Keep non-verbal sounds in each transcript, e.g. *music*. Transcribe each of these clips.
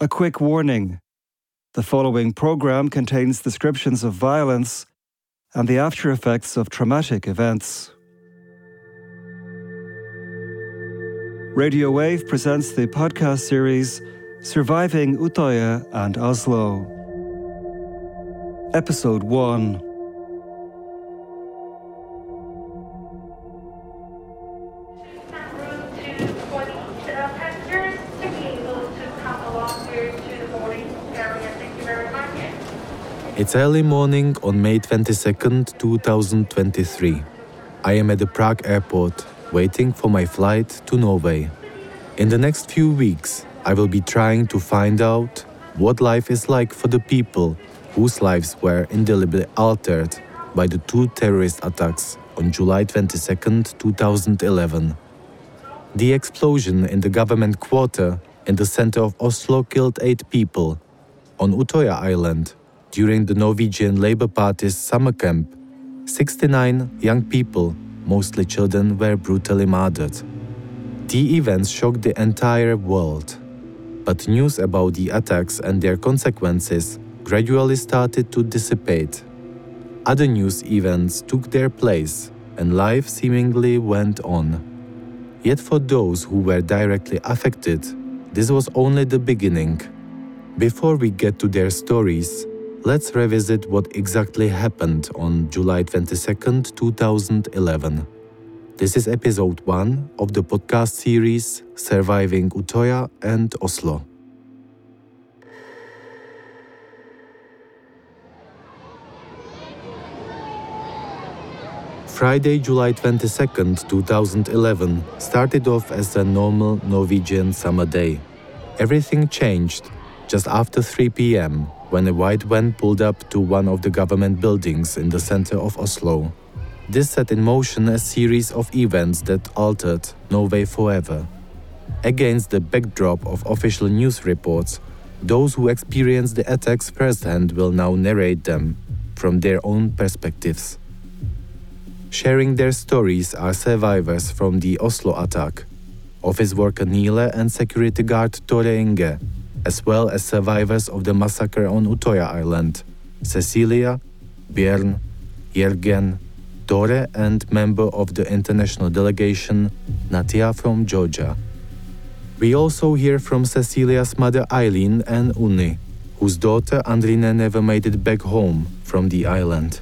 A quick warning the following program contains descriptions of violence and the after effects of traumatic events. Radio Wave presents the podcast series Surviving Utøya and Oslo. Episode 1 It's early morning on May 22nd, 2023. I am at the Prague airport, waiting for my flight to Norway. In the next few weeks, I will be trying to find out what life is like for the people whose lives were indelibly altered by the two terrorist attacks on July 22nd, 2011. The explosion in the government quarter in the center of Oslo killed eight people on Utøya Island during the Norwegian Labour Party's summer camp, 69 young people, mostly children, were brutally murdered. The events shocked the entire world. But news about the attacks and their consequences gradually started to dissipate. Other news events took their place, and life seemingly went on. Yet, for those who were directly affected, this was only the beginning. Before we get to their stories, let's revisit what exactly happened on July 22, 2011. This is episode 1 of the podcast series Surviving Utøya and Oslo. Friday, July 22, 2011, started off as a normal Norwegian summer day. Everything changed just after 3 pm when a white van pulled up to one of the government buildings in the center of Oslo. This set in motion a series of events that altered Norway forever. Against the backdrop of official news reports, those who experienced the attacks firsthand will now narrate them from their own perspectives. Sharing their stories are survivors from the Oslo attack, office worker Nile and security guard Tore Inge, as well as survivors of the massacre on Utoya Island Cecilia, Bjørn, Jørgen, Dore, and member of the international delegation Natia from Georgia. We also hear from Cecilia's mother Eileen and Unni, whose daughter Andrine never made it back home from the island.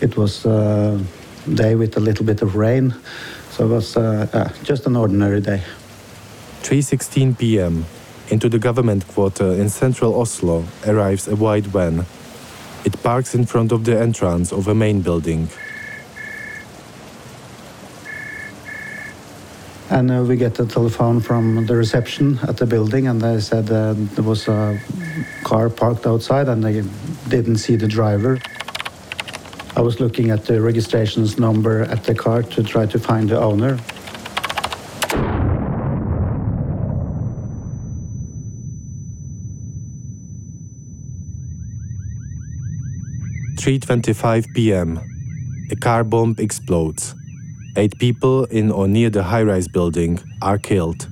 It was uh, a day with a little bit of rain, so it was uh, just an ordinary day. 3:16 p.m. Into the government quarter in central Oslo arrives a white van. It parks in front of the entrance of a main building. And uh, we get a telephone from the reception at the building, and they said uh, there was a car parked outside, and they didn't see the driver. I was looking at the registrations number at the car to try to find the owner. Three twenty-five p.m. A car bomb explodes. Eight people in or near the high-rise building are killed.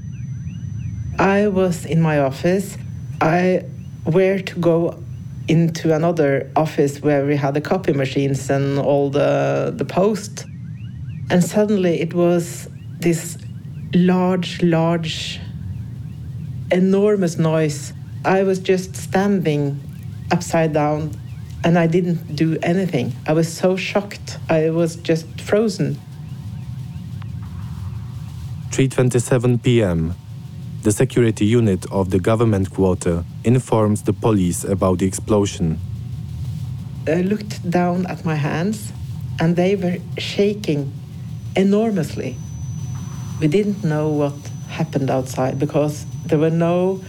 I was in my office. I where to go into another office where we had the copy machines and all the the post. And suddenly it was this large, large, enormous noise. I was just standing upside down and I didn't do anything. I was so shocked. I was just frozen. 3:27 p.m. The security unit of the government quarter informs the police about the explosion. I looked down at my hands and they were shaking enormously. We didn't know what happened outside because there were no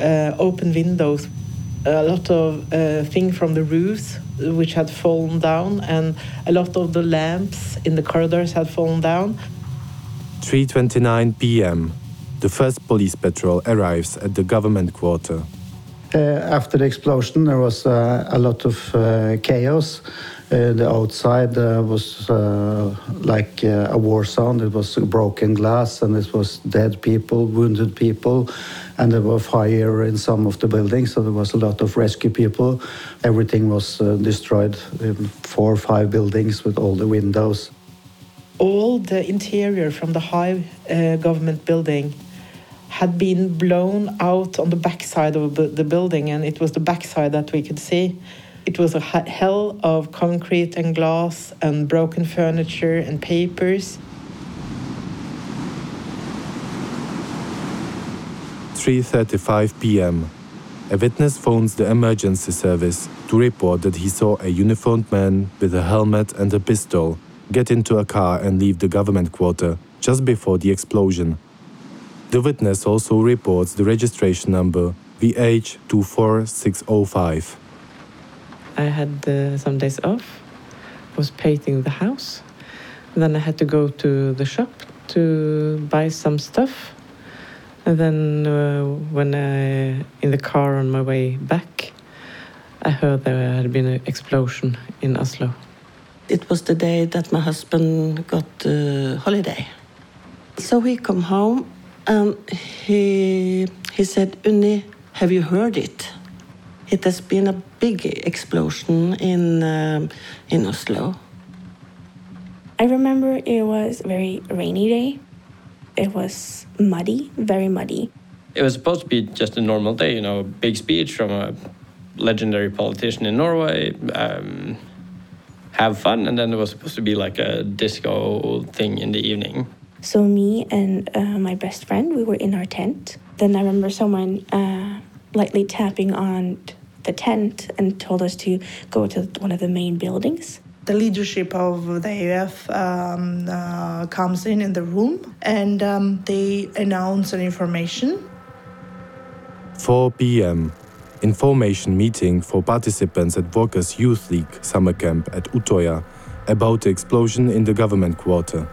uh, open windows, a lot of uh, things from the roofs which had fallen down, and a lot of the lamps in the corridors had fallen down. 3:29 p.m. The first police patrol arrives at the government quarter. Uh, after the explosion, there was uh, a lot of uh, chaos. Uh, the outside uh, was uh, like uh, a war zone. It was broken glass and it was dead people, wounded people, and there was fire in some of the buildings. So there was a lot of rescue people. Everything was uh, destroyed in four or five buildings with all the windows. All the interior from the high uh, government building had been blown out on the backside of the building, and it was the backside that we could see. It was a hell of concrete and glass and broken furniture and papers. 3:35 p.m. A witness phones the emergency service to report that he saw a uniformed man with a helmet and a pistol get into a car and leave the government quarter just before the explosion. The witness also reports the registration number VH24605. I had uh, some days off, was painting the house. Then I had to go to the shop to buy some stuff. And then uh, when I, in the car on my way back, I heard there had been an explosion in Oslo. It was the day that my husband got uh, holiday. So he come home and he he said, Unni, have you heard it? It has been a big explosion in um, in Oslo. I remember it was a very rainy day. It was muddy, very muddy. It was supposed to be just a normal day, you know, a big speech from a legendary politician in Norway, um, have fun, and then it was supposed to be like a disco thing in the evening. So me and uh, my best friend, we were in our tent. Then I remember someone uh, lightly tapping on the tent and told us to go to one of the main buildings. The leadership of the AUF um, uh, comes in in the room and um, they announce an information. 4 p.m. Information meeting for participants at Workers' Youth League summer camp at Utoya about the explosion in the government quarter.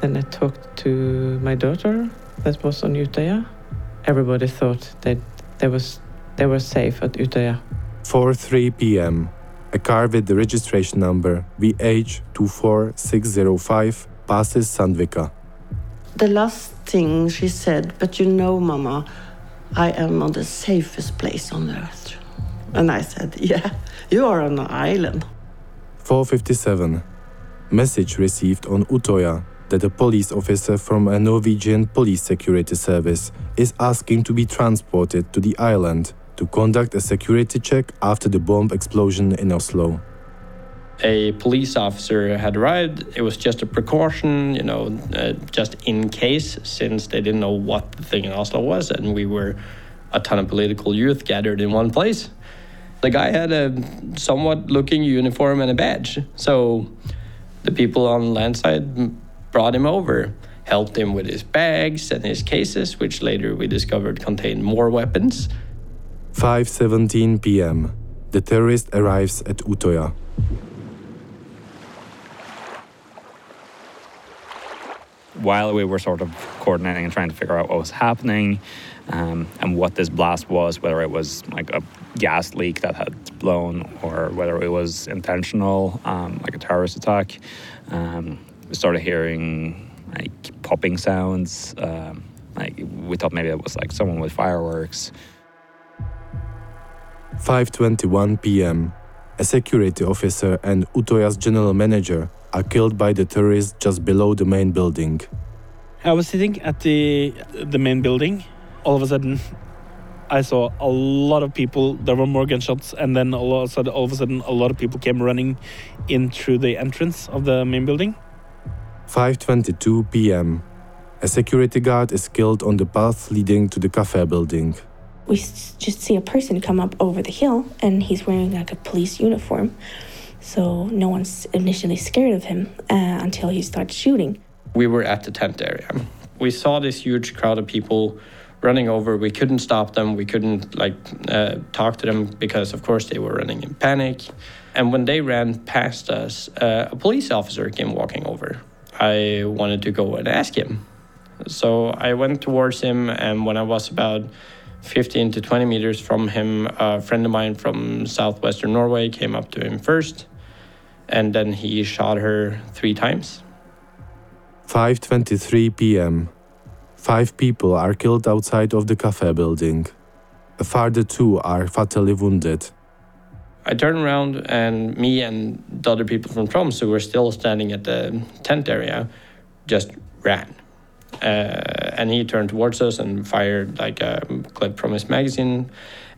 Then I talked to my daughter that was on Utøya. Everybody thought that they was they were safe at Utøya. 4:3 p.m. A car with the registration number VH24605 passes Sandvika. The last thing she said, but you know, Mama, I am on the safest place on earth. And I said, Yeah, you are on an island. 457. Message received on Utoya that a police officer from a Norwegian police security service is asking to be transported to the island to conduct a security check after the bomb explosion in Oslo. A police officer had arrived. It was just a precaution, you know, uh, just in case, since they didn't know what the thing in Oslo was, and we were a ton of political youth gathered in one place. The guy had a somewhat looking uniform and a badge. So the people on landside brought him over, helped him with his bags and his cases, which later we discovered contained more weapons. 5:17 p.m. The terrorist arrives at Utoya. While we were sort of coordinating and trying to figure out what was happening um, and what this blast was, whether it was like a gas leak that had blown or whether it was intentional, um, like a terrorist attack, um, we started hearing like popping sounds. Um, like we thought maybe it was like someone with fireworks. 5:21 p.m. A security officer and Utoya's general manager are killed by the terrorists just below the main building. I was sitting at the the main building. All of a sudden, I saw a lot of people. There were more gunshots, and then all of a sudden, all of a sudden, a lot of people came running in through the entrance of the main building. 5:22 p.m. A security guard is killed on the path leading to the cafe building. We just see a person come up over the hill, and he's wearing like a police uniform. So no one's initially scared of him uh, until he starts shooting. We were at the tent area. We saw this huge crowd of people running over. We couldn't stop them. We couldn't like uh, talk to them because, of course, they were running in panic. And when they ran past us, uh, a police officer came walking over. I wanted to go and ask him. So I went towards him, and when I was about 15 to 20 meters from him, a friend of mine from southwestern Norway came up to him first and then he shot her three times. 5:23 p.m. Five people are killed outside of the cafe building. A further two are fatally wounded. I turned around and me and the other people from Troms who were still standing at the tent area just ran. Uh, and he turned towards us and fired like a clip from his magazine,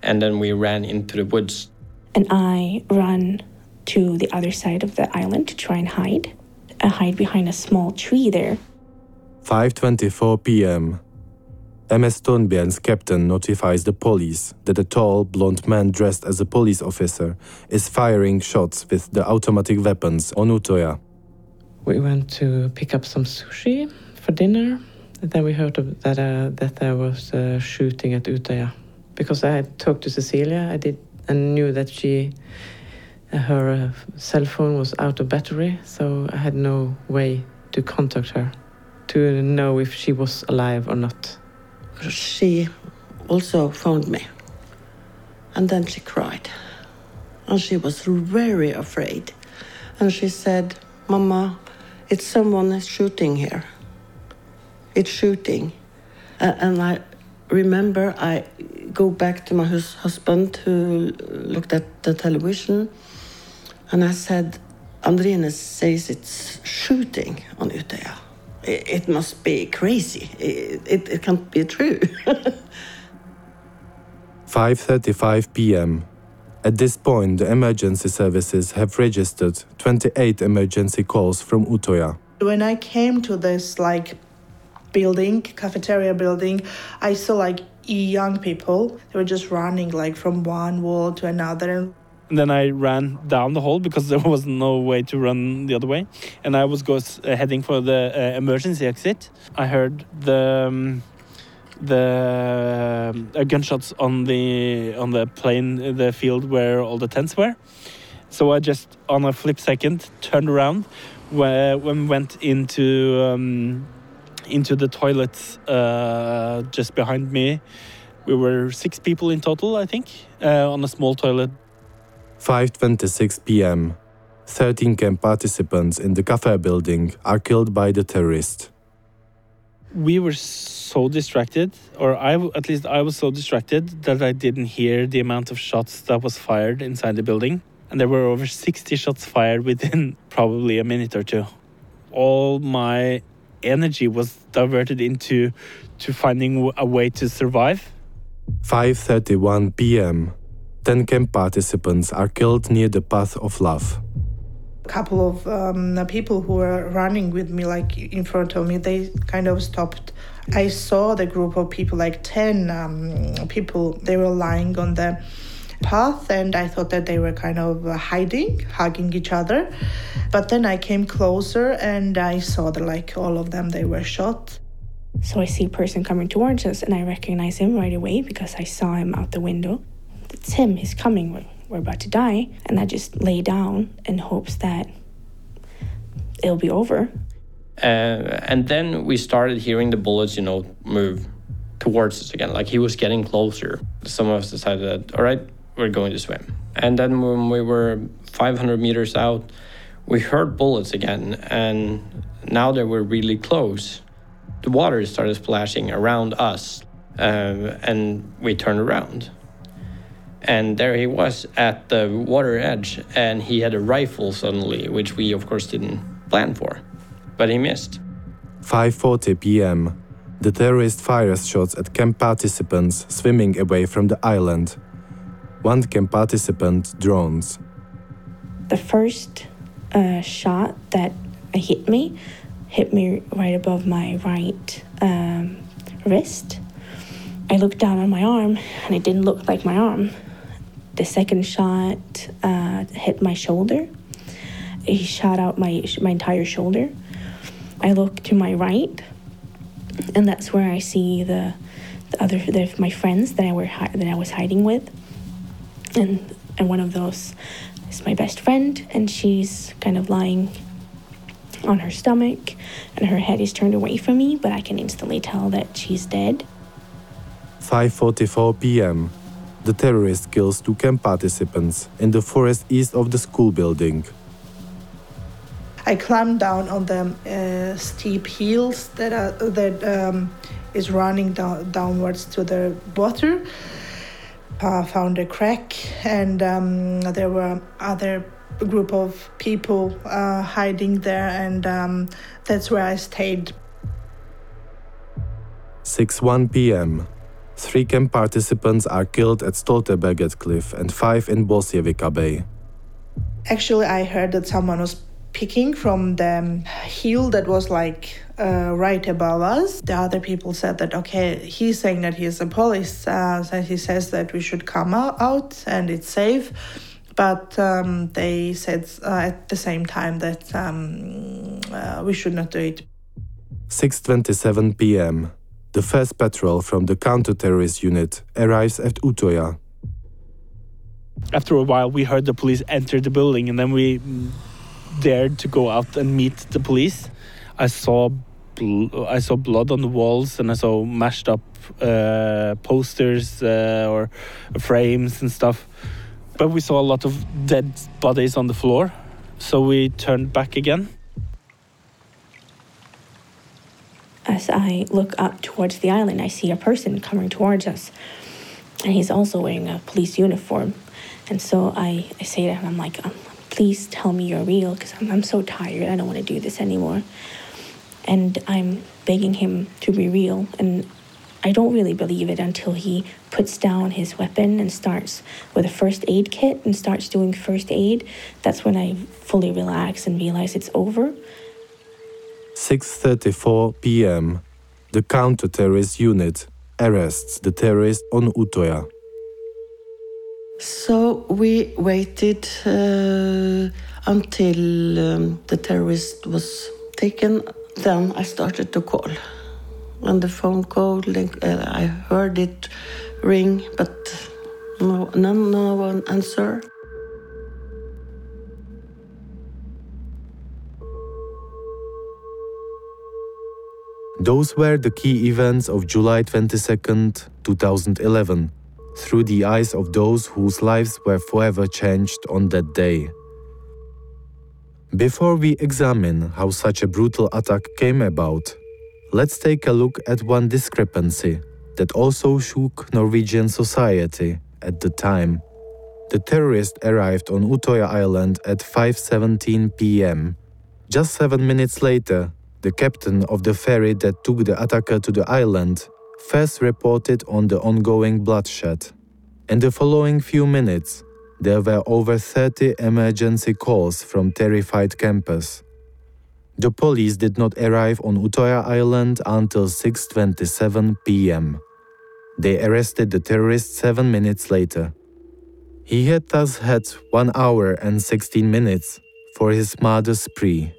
and then we ran into the woods. And I run to the other side of the island to try and hide. I hide behind a small tree there. 5:24 p.m. MS Thorbjørn's captain notifies the police that a tall, blond man dressed as a police officer is firing shots with the automatic weapons on Utoya. We went to pick up some sushi for dinner. And then we heard that uh, that there was uh, shooting at Utoya. Because I had talked to Cecilia, I did and knew that she her uh, cell phone was out of battery, so I had no way to contact her to know if she was alive or not. She also phoned me. And then she cried. And she was very afraid. And she said, Mama, it's someone shooting here. It's shooting. And I remember I go back to my hus- husband who looked at the television and I said, Andrine says it's shooting on Utøya. It, it must be crazy. It, it, it can't be true. *laughs* 5:35 p.m. At this point, the emergency services have registered 28 emergency calls from Utoya. When I came to this like building, cafeteria building, I saw like young people. They were just running like from one wall to another. And then I ran down the hall because there was no way to run the other way, and I was goes, uh, heading for the uh, emergency exit. I heard the um, the uh, gunshots on the on the plane, the field where all the tents were. So I just, on a flip second, turned around, where when went into um, into the toilets uh, just behind me. We were six people in total, I think, uh, on a small toilet 5:26 p.m. 13 camp participants in the cafe building are killed by the terrorist. we were so distracted, or I at least I was so distracted that I didn't hear the amount of shots that was fired inside the building, and there were over 60 shots fired within *laughs* probably a minute or two. All my energy was diverted into to finding a way to survive. 5:31 p.m. 10 camp participants are killed near the path of love. A couple of um, people who were running with me like in front of me they kind of stopped i saw the group of people like 10 um, people they were lying on the path and i thought that they were kind of uh, hiding hugging each other but then i came closer and i saw that like all of them they were shot So I see a person coming towards us, and I recognize him right away because I saw him out the window. It's him, he's coming, we're, we're about to die. And I just lay down in hopes that it'll be over. Uh, and then we started hearing the bullets, you know, move towards us again. Like he was getting closer. Some of us decided that, all right, we're going to swim. And then when we were 500 meters out, we heard bullets again. And now they were really close. The water started splashing around us. Uh, and we turned around. And there he was at the water edge. And he had a rifle suddenly, which we, of course, didn't plan for. But he missed. 5:40 p.m. The terrorist fires shots at camp participants swimming away from the island. One camp participant drones. The first uh, shot that hit me hit me right above my right um, wrist. I looked down on my arm and it didn't look like my arm. The second shot uh, hit my shoulder. He shot out my my entire shoulder. I look to my right, and that's where I see the the other the, my friends that I were that I was hiding with, and and one of those is my best friend, and she's kind of lying on her stomach, and her head is turned away from me, but I can instantly tell that she's dead. 5:44 p.m. The terrorist kills two camp participants in the forest east of the school building. I climbed down on the uh, steep hills that are, that um, is running down, downwards to the water. I found a crack, and um, there were other group of people uh, hiding there, and um, that's where I stayed. 6:1 p.m. Three camp participants are killed at Stoltenberget Cliff and five in Bolsjevika Bay. Actually, I heard that someone was picking from the hill that was like uh, right above us. The other people said that, okay, he's saying that he's a police, uh, so he says that we should come out and it's safe. But um, they said uh, at the same time that um, uh, we should not do it. 6:27 p.m. The first patrol from the counter-terrorist unit arrives at Utoya. After a while, we heard the police enter the building, and then we dared to go out and meet the police. I saw I saw blood on the walls, and I saw mashed up uh, posters uh, or frames and stuff. But we saw a lot of dead bodies on the floor, so we turned back again. As I look up towards the island, I see a person coming towards us, and he's also wearing a police uniform. And so I, I say to him, I'm like, um, please tell me you're real because I'm, I'm so tired. I don't want to do this anymore. And I'm begging him to be real. And I don't really believe it until he puts down his weapon and starts with a first aid kit and starts doing first aid. That's when I fully relax and realize it's over. 6:34 p.m. The counter-terrorist unit arrests the terrorist on Utoya. So we waited uh, until um, the terrorist was taken. Then I started to call. And the phone call, uh, I heard it ring, but no, no, no one answered. Those were the key events of July 22, 2011, through the eyes of those whose lives were forever changed on that day. Before we examine how such a brutal attack came about, let's take a look at one discrepancy that also shook Norwegian society at the time. The terrorist arrived on Utoya Island at 5:17 p.m. Just 7 minutes later, the captain of the ferry that took the attacker to the island first reported on the ongoing bloodshed. In the following few minutes, there were over 30 emergency calls from terrified campers. The police did not arrive on Utoya Island until 6:27 p.m. They arrested the terrorist 7 minutes later. He had thus had 1 hour and 16 minutes for his murder spree.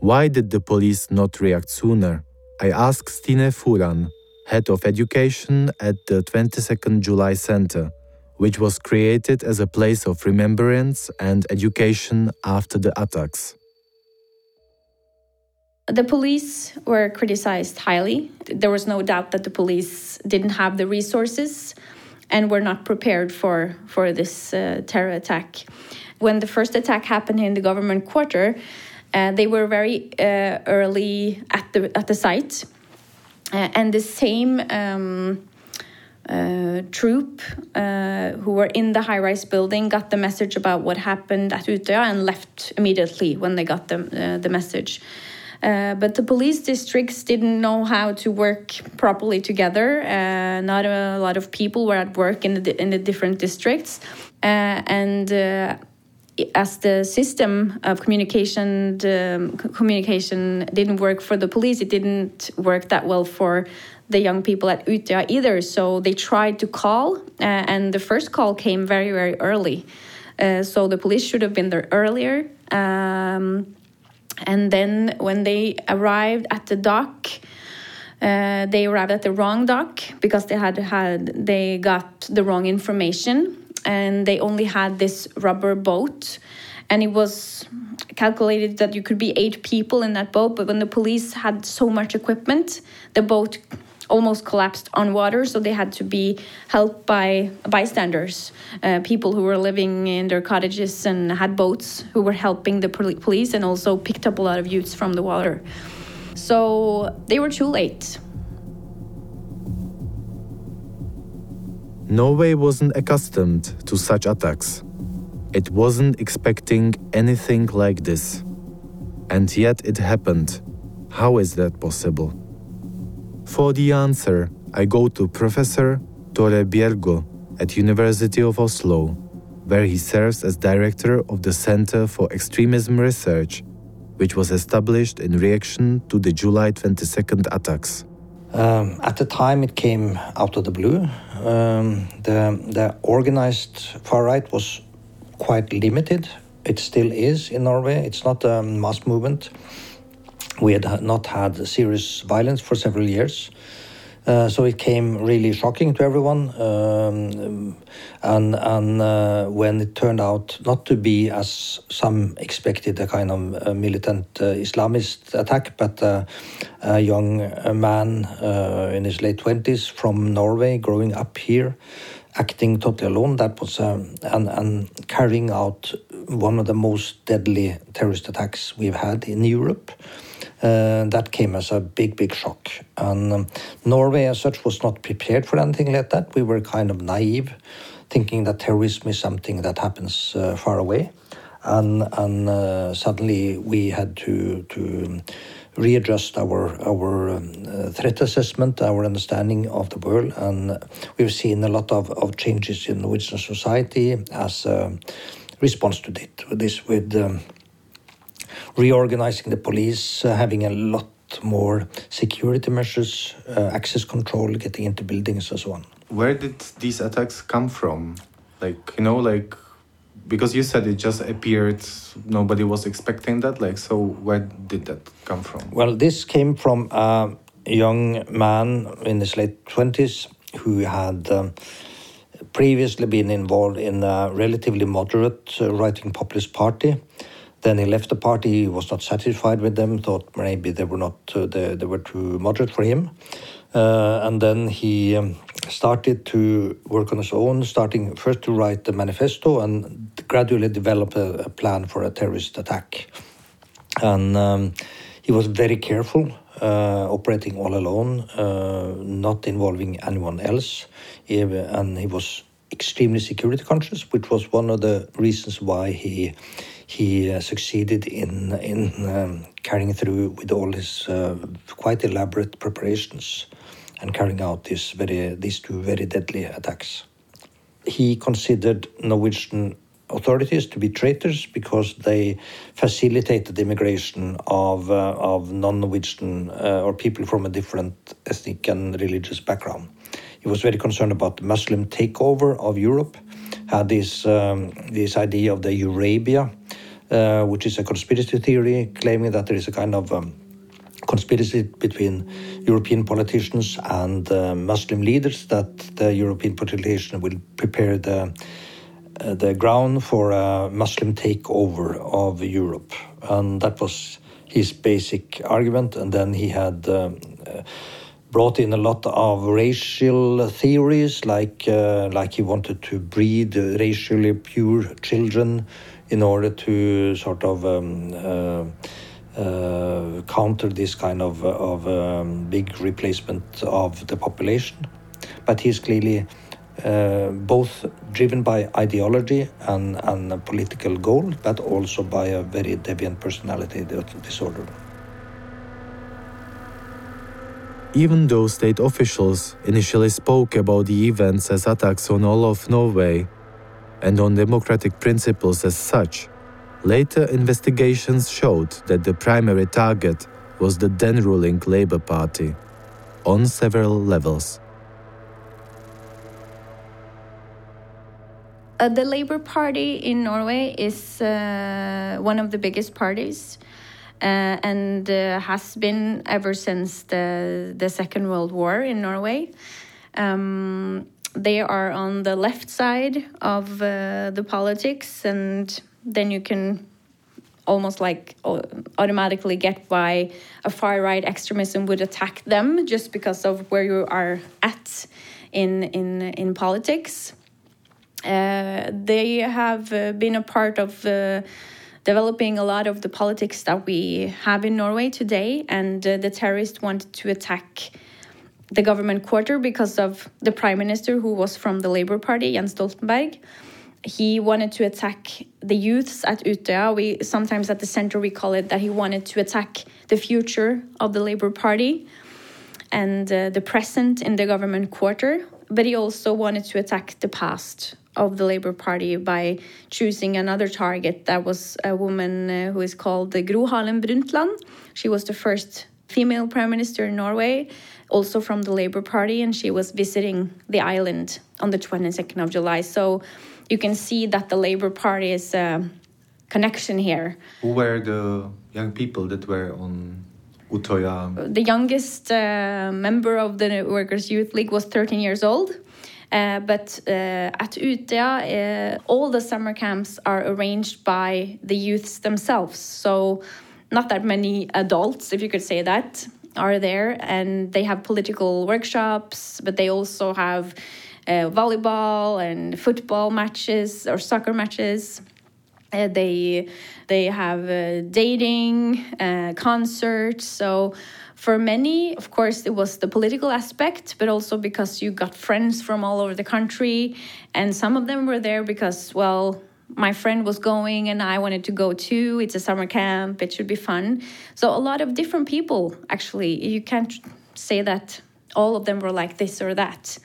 Why did the police not react sooner? I asked Stine Furan, head of education at the 22nd July Center, which was created as a place of remembrance and education after the attacks. The police were criticized highly. There was no doubt that the police didn't have the resources and were not prepared for, for this uh, terror attack. When the first attack happened in the government quarter, uh, they were very uh, early at the at the site, uh, and the same um, uh, troop uh, who were in the high-rise building got the message about what happened at Utøya and left immediately when they got the the message. but the police districts didn't know how to work properly together. not a lot of people were at work in the in the different districts, and as the system of communication the communication didn't work for the police it didn't work that well for the young people at Utøya either. So they tried to call uh, and the first call came very very early. Uh, so the police should have been there earlier. Um, and then when they arrived at the dock uh, they arrived at the wrong dock because they had had they got the wrong information and they only had this rubber boat and it was calculated that you could be eight people in that boat but when the police had so much equipment the boat almost collapsed on water, so they had to be helped by bystanders, uh, people who were living in their cottages and had boats who were helping the police and also picked up a lot of youths from the water. So they were too late. Norway wasn't accustomed to such attacks. It wasn't expecting anything like this. And yet it happened. How is that possible? For the answer, I go to Professor Tore Bjørgo at University of Oslo, where he serves as director of the Center for Extremism Research, which was established in reaction to the July 22nd attacks. Um, at the time, it came out of the blue. Um, the, the organized far right was quite limited. It still is in Norway. It's not a mass movement we had not had serious violence for several years. Uh, so it came really shocking to everyone, um, and and uh, when it turned out not to be as some expected a kind of a militant uh, Islamist attack, but uh, a young man uh, in his late twenties from Norway, growing up here, acting totally alone, that was um, and and carrying out one of the most deadly terrorist attacks we've had in Europe. Uh, that came as a big, big shock. And um, Norway, as such, was not prepared for anything like that. We were kind of naive, thinking that terrorism is something that happens uh, far away. And, and uh, suddenly we had to, to readjust our our um, threat assessment, our understanding of the world, and we've seen a lot of, of changes in Norwegian society as a response to this, with um, reorganizing the police, uh, having a lot more security measures, uh, access control, getting into buildings, and so on. Where did these attacks come from? Like, you know, like, because you said it just appeared, nobody was expecting that. Like, so where did that come from? Well, this came from a young man in his late 20s who had. Um, previously been involved in a relatively moderate uh, right-wing populist party then he left the party. He was not satisfied with them. Thought maybe they were not uh, they, they were too moderate for him. Uh, and then he um, started to work on his own, starting first to write the manifesto and gradually develop a, a plan for a terrorist attack. And um, he was very careful, uh, operating all alone, uh, not involving anyone else. And he was extremely security conscious, which was one of the reasons why he he uh, succeeded in in um, carrying through with all his uh, quite elaborate preparations and carrying out these very these two very deadly attacks. He considered Norwegian authorities to be traitors because they facilitated the immigration of uh, of non-Norwegian uh, or people from a different ethnic and religious background. He was very concerned about the Muslim takeover of Europe had this um, this idea of the Eurabia, uh, which is a conspiracy theory claiming that there is a kind of um, conspiracy between European politicians and uh, Muslim leaders that the European population will prepare the uh, the ground for a Muslim takeover of Europe, and that was his basic argument. And then he had. Um, brought in a lot of racial theories, like uh, like he wanted to breed racially pure children in order to sort of um, uh, uh, counter this kind of of um, big replacement of the population. But he's clearly uh, both driven by ideology and, and political goal, but also by a very deviant personality disorder. Even though state officials initially spoke about the events as attacks on all of Norway and on democratic principles as such, later investigations showed that the primary target was the then ruling Labour Party on several levels. Uh, the Labour Party in Norway is uh, one of the biggest parties uh, and uh, has been ever since the the Second World War in Norway. Um, they are on the left side of uh, the politics, and then you can almost like automatically get why a far right extremism would attack them just because of where you are at in in in politics. Uh, they have uh, been a part of uh, developing a lot of the politics that we have in Norway today, and uh, the terrorists wanted to attack the government quarter because of the prime minister who was from the Labour Party, Jens Stoltenberg he wanted to attack the youths at Utøya. We sometimes at the center we call it that he wanted to attack the future of the Labour Party and uh, the present in the government quarter. But he also wanted to attack the past of the Labour Party by choosing another target that was a woman uh, who is called Gro Harlem Brundtland. She was the first female prime minister in Norway, also from the Labour Party, and she was visiting the island on the 22nd of July. So you can see that the Labour Party is a connection here. Who were the young people that were on Utoya? The youngest uh, member of the Workers' Youth League was 13 years old. Uh, but uh, at Utøya, uh, all the summer camps are arranged by the youths themselves. So, not that many adults, if you could say that, are there. And they have political workshops, but they also have uh, volleyball and football matches or soccer matches. Uh, they they have uh, dating, uh, concerts. So for many, of course, it was the political aspect, but also because you got friends from all over the country, and some of them were there because well. My friend was going and I wanted to go too. It's a summer camp, it should be fun. So, a lot of different people actually. You can't say that all of them were like this or that.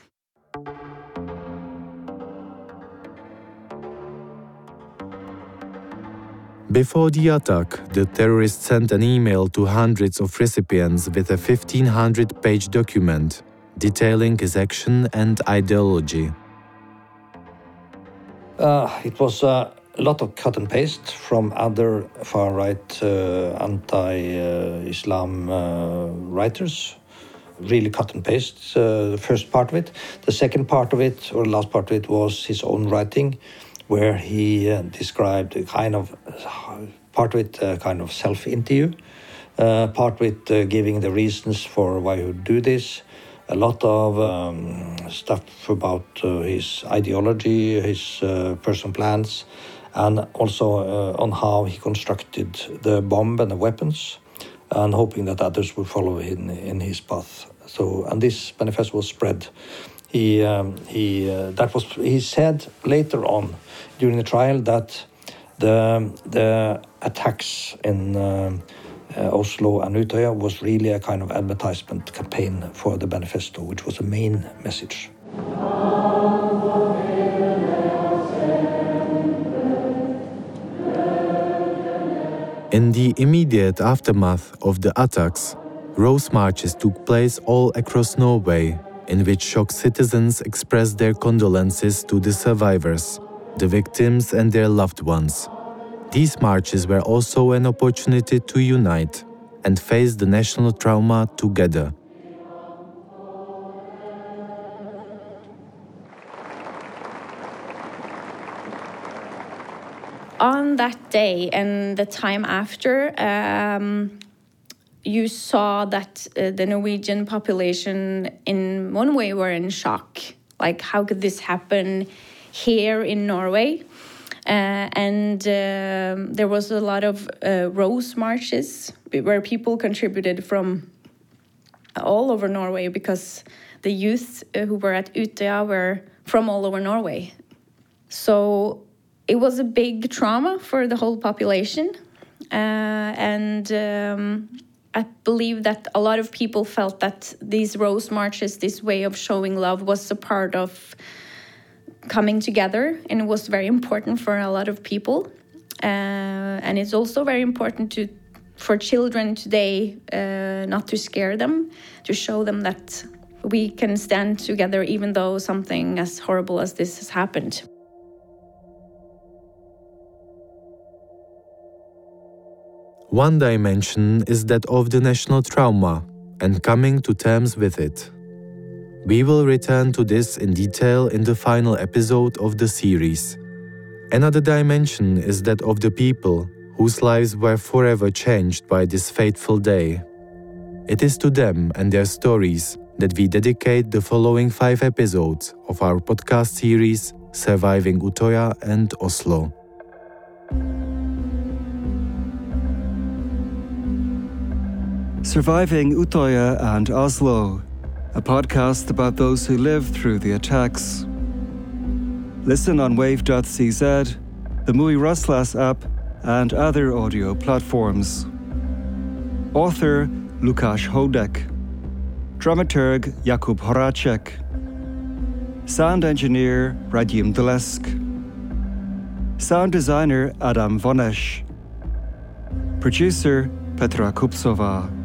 Before the attack, the terrorists sent an email to hundreds of recipients with a 1500 page document detailing his action and ideology. Uh, it was a lot of cut and paste from other far right uh, anti Islam uh, writers. Really cut and paste, uh, the first part of it. The second part of it, or the last part of it, was his own writing where he uh, described a kind of part of it, uh, kind of self interview, part of it uh, giving the reasons for why he would do this, a lot of um, stuff about uh, his ideology, his uh, personal plans, and also on how he constructed the bomb and the weapons, and hoping that others would follow in, in his path. So, and this manifesto was spread he um, he uh, that was he said later on during the trial that the the attacks in uh, uh, Uh, Oslo and Utøya was really a kind of advertisement campaign for the manifesto, which was the main message. In the immediate aftermath of the attacks, rose marches took place all across Norway in which shocked citizens expressed their condolences to the survivors, the victims, and their loved ones. These marches were also an opportunity to unite and face the national trauma together. On that day and the time after, um, you saw that uh, the Norwegian population, in one way, were in shock. Like, how could this happen here in Norway? Uh, and uh, there was a lot of uh, rose marches where people contributed from all over Norway because the youth uh, who were at Utøya were from all over Norway. So it was a big trauma for the whole population. Uh, and um, I believe that a lot of people felt that these rose marches, this way of showing love, was a part of coming together, and it was very important for a lot of people. Uh, and it's also very important to for children today uh, not to scare them, to show them that we can stand together even though something as horrible as this has happened. One dimension is that of the national trauma and coming to terms with it. We will return to this in detail in the final episode of the series. Another dimension is that of the people whose lives were forever changed by this fateful day. It is to them and their stories that we dedicate the following five episodes of our podcast series Surviving Utøya and Oslo. Surviving Utøya and Oslo, a podcast about those who lived through the attacks. Listen on wave.cz, the mujRozhlas app, and other audio platforms. Author Lukasz Hodek. Dramaturg Jakub Horacek. Sound engineer Radim Delesk. Sound designer Adam Vonesh. Producer Petra Kupsova.